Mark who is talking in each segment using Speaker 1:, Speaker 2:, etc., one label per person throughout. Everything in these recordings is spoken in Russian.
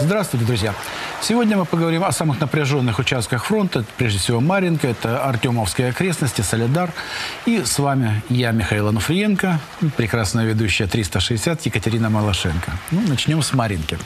Speaker 1: Здравствуйте, друзья. Сегодня мы поговорим о самых напряженных участках фронта. Прежде всего, Маринка, это Артемовские окрестности, Солидар. И с вами я, Михаил Ануфриенко, прекрасная ведущая 360 Екатерина Малашенко. Ну, начнем с Маринки.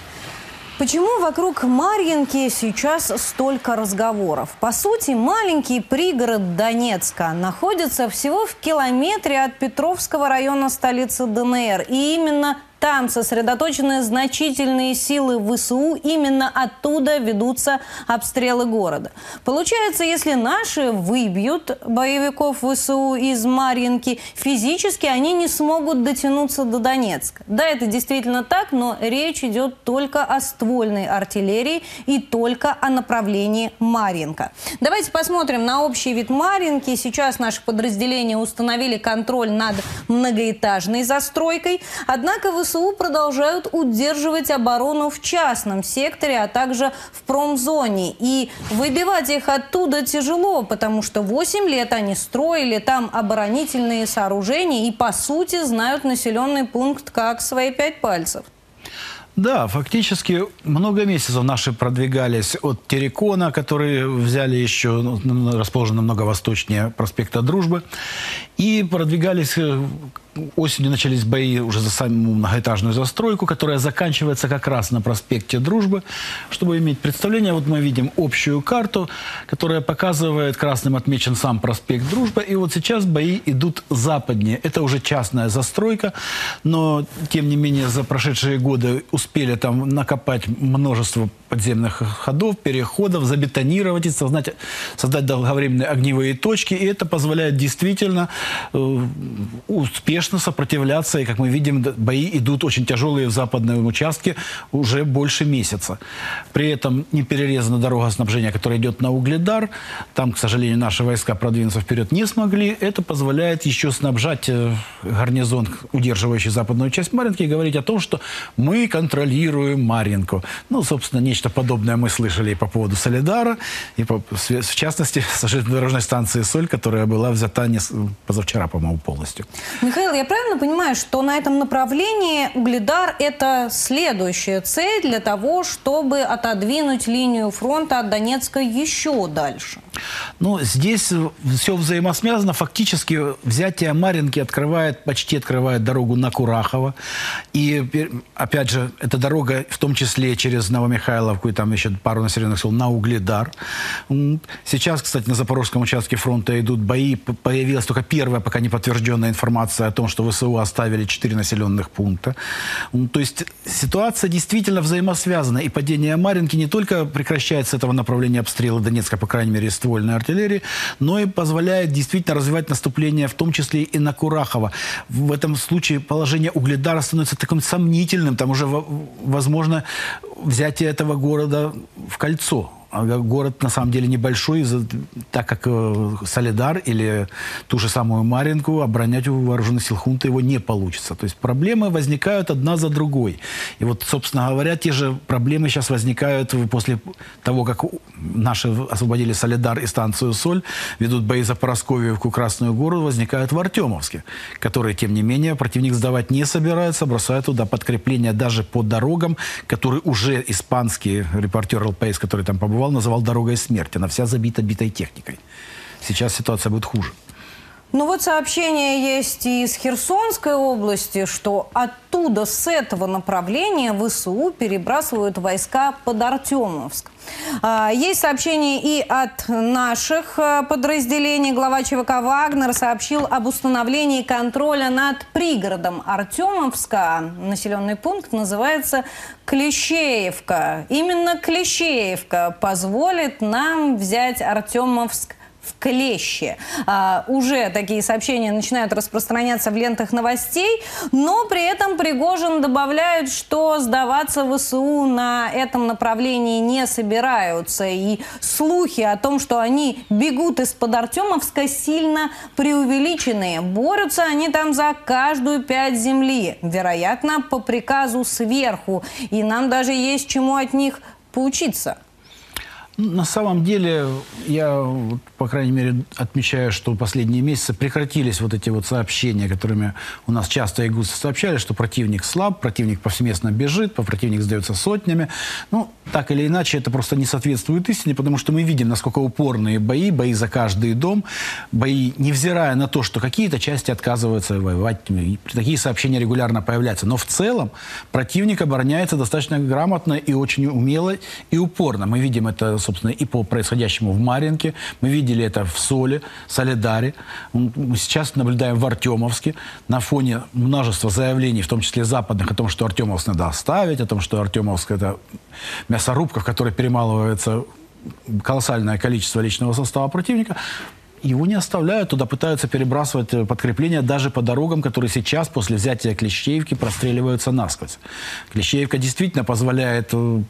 Speaker 2: Почему вокруг Марьинки сейчас столько разговоров? По сути, маленький пригород Донецка находится всего в километре от Петровского района столицы ДНР. И именно там сосредоточены значительные силы ВСУ. Именно оттуда ведутся обстрелы города. Получается, если наши выбьют боевиков ВСУ из Марьинки, физически они не смогут дотянуться до Донецка. Да, это действительно так, но речь идет только о ствольной артиллерии и только о направлении Марьинка. Давайте посмотрим на общий вид Марьинки. Сейчас наши подразделения установили контроль над многоэтажной застройкой. Однако ВСУ ВСУ продолжают удерживать оборону в частном секторе, а также в промзоне. И выбивать их оттуда тяжело, потому что 8 лет они строили там оборонительные сооружения и, по сути, знают населенный пункт как свои пять пальцев.
Speaker 1: Да, фактически много месяцев наши продвигались от Терекона, который взяли еще, ну, расположен намного восточнее проспекта Дружбы, и продвигались э, осенью начались бои уже за саму многоэтажную застройку, которая заканчивается как раз на проспекте Дружбы. Чтобы иметь представление, вот мы видим общую карту, которая показывает, красным отмечен сам проспект Дружбы. И вот сейчас бои идут западнее. Это уже частная застройка, но тем не менее за прошедшие годы успели там накопать множество подземных ходов, переходов, забетонировать создать, создать долговременные огневые точки. И это позволяет действительно э, успешно сопротивляться. И, как мы видим, бои идут очень тяжелые в западном участке уже больше месяца. При этом не перерезана дорога снабжения, которая идет на Угледар. Там, к сожалению, наши войска продвинуться вперед не смогли. Это позволяет еще снабжать э, гарнизон, удерживающий западную часть Маринки, и говорить о том, что мы контролируем Маринку. Ну, собственно, Нечто подобное мы слышали и по поводу Солидара, и по, в частности с железнодорожной станции «Соль», которая была взята не, позавчера, по-моему, полностью.
Speaker 2: Михаил, я правильно понимаю, что на этом направлении Угледар – это следующая цель для того, чтобы отодвинуть линию фронта от Донецка еще дальше?
Speaker 1: Ну, здесь все взаимосвязано. Фактически взятие Маринки открывает, почти открывает дорогу на Курахово. И, опять же, эта дорога, в том числе через Новомихайловку и там еще пару населенных сел, на Угледар. Сейчас, кстати, на Запорожском участке фронта идут бои. Появилась только первая, пока не подтвержденная информация о том, что ВСУ оставили четыре населенных пункта. То есть ситуация действительно взаимосвязана. И падение Маринки не только прекращает с этого направления обстрела Донецка, по крайней мере, ствольной артиллерии, но и позволяет действительно развивать наступление, в том числе и на Курахово. В этом случае положение Угледара становится таким сомнительным, там уже возможно взятие этого города в кольцо. А город на самом деле небольшой, так как э, Солидар или ту же самую Маринку оборонять у вооруженных сил хунта его не получится. То есть проблемы возникают одна за другой. И вот, собственно говоря, те же проблемы сейчас возникают после того, как наши освободили Солидар и станцию Соль, ведут бои за Поросковьевку, Красную Гору, возникают в Артемовске, которые, тем не менее, противник сдавать не собирается, бросают туда подкрепления даже по дорогам, которые уже испанские, репортер ЛПС, который там называл дорогой смерти. Она вся забита битой техникой. Сейчас ситуация будет хуже.
Speaker 2: Ну вот сообщение есть и из Херсонской области, что оттуда, с этого направления ВСУ перебрасывают войска под Артемовск. А, есть сообщение и от наших а, подразделений. Глава ЧВК «Вагнер» сообщил об установлении контроля над пригородом Артемовска. Населенный пункт называется Клещеевка. Именно Клещеевка позволит нам взять Артемовск в клеще. А, уже такие сообщения начинают распространяться в лентах новостей, но при этом Пригожин добавляет, что сдаваться ВСУ на этом направлении не собираются. И слухи о том, что они бегут из-под Артемовска, сильно преувеличенные. Борются они там за каждую пять земли, вероятно, по приказу сверху. И нам даже есть чему от них поучиться.
Speaker 1: На самом деле, я, по крайней мере, отмечаю, что последние месяцы прекратились вот эти вот сообщения, которыми у нас часто и густо сообщали, что противник слаб, противник повсеместно бежит, противник сдается сотнями. Ну, так или иначе, это просто не соответствует истине, потому что мы видим, насколько упорные бои, бои за каждый дом, бои, невзирая на то, что какие-то части отказываются воевать. И Такие сообщения регулярно появляются. Но в целом противник обороняется достаточно грамотно и очень умело и упорно. Мы видим это, собственно, и по происходящему в Маринке, мы видели это в Соле, Солидаре. Мы сейчас наблюдаем в Артемовске на фоне множества заявлений, в том числе западных, о том, что Артемовск надо оставить, о том, что Артемовск это мясорубка, в которой перемалывается колоссальное количество личного состава противника, его не оставляют, туда пытаются перебрасывать э, подкрепления даже по дорогам, которые сейчас после взятия Клещеевки простреливаются насквозь. Клещеевка действительно позволяет э,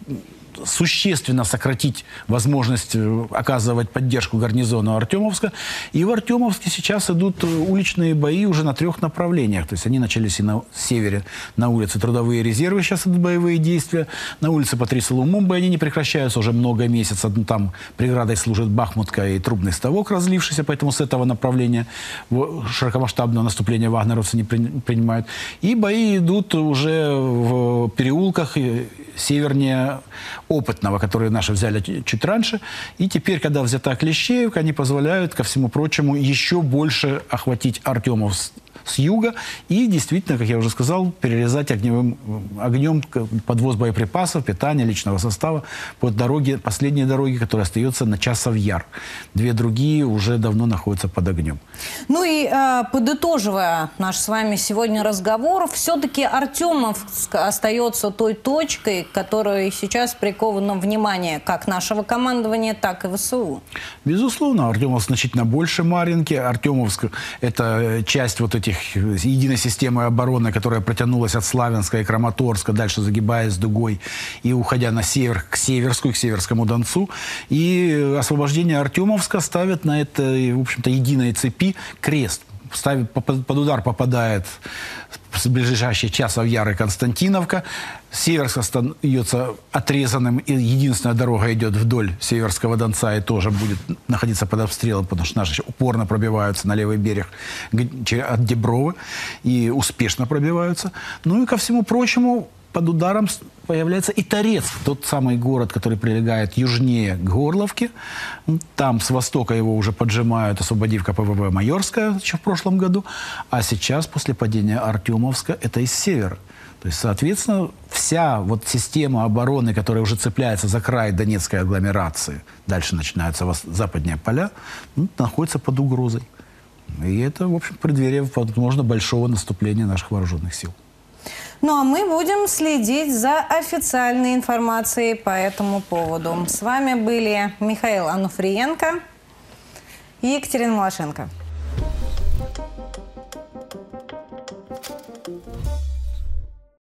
Speaker 1: существенно сократить возможность э, оказывать поддержку гарнизону Артемовска. И в Артемовске сейчас идут э, уличные бои уже на трех направлениях. То есть они начались и на севере, на улице Трудовые резервы, сейчас идут боевые действия. На улице Патриса Лумумбы они не прекращаются уже много месяцев. Ну, Там преградой служит Бахмутка и трубный ставок, разлившийся, поэтому с этого направления широкомасштабного наступления вагнеровцы не при- принимают. И бои идут уже в переулках э, севернее Опытного, которые наши взяли чуть раньше. И теперь, когда взята Клещеевка, они позволяют, ко всему прочему, еще больше охватить Артемов с, юга и действительно, как я уже сказал, перерезать огневым огнем подвоз боеприпасов, питания, личного состава по дороге, последней дороге, которая остается на часов яр. Две другие уже давно находятся под огнем.
Speaker 2: Ну и э, подытоживая наш с вами сегодня разговор, все-таки Артемовск остается той точкой, которой сейчас приковано внимание как нашего командования, так и ВСУ.
Speaker 1: Безусловно, Артемовск значительно больше Маринки. Артемовск – это э, часть вот этих э, единой системы обороны, которая протянулась от Славянска и Краматорска, дальше загибаясь дугой и уходя на север, к Северску, к Северскому Донцу. И освобождение Артемовска ставит на этой, в общем-то, единой цепи крест. Ставит, под удар попадает с ближайшие часов Яры Константиновка. Северск остается отрезанным, и единственная дорога идет вдоль Северского Донца и тоже будет находиться под обстрелом, потому что наши упорно пробиваются на левый берег от Дебровы и успешно пробиваются. Ну и ко всему прочему, под ударом появляется и Торец, тот самый город, который прилегает южнее к Горловке. Там с востока его уже поджимают, освободив КПВВ Майорская еще в прошлом году. А сейчас, после падения Артемовска, это из севера. То есть, соответственно, вся вот система обороны, которая уже цепляется за край Донецкой агломерации, дальше начинаются западные поля, ну, находится под угрозой. И это, в общем, преддверие, возможно, большого наступления наших вооруженных сил.
Speaker 2: Ну а мы будем следить за официальной информацией по этому поводу. С вами были Михаил Ануфриенко и Екатерина Малашенко.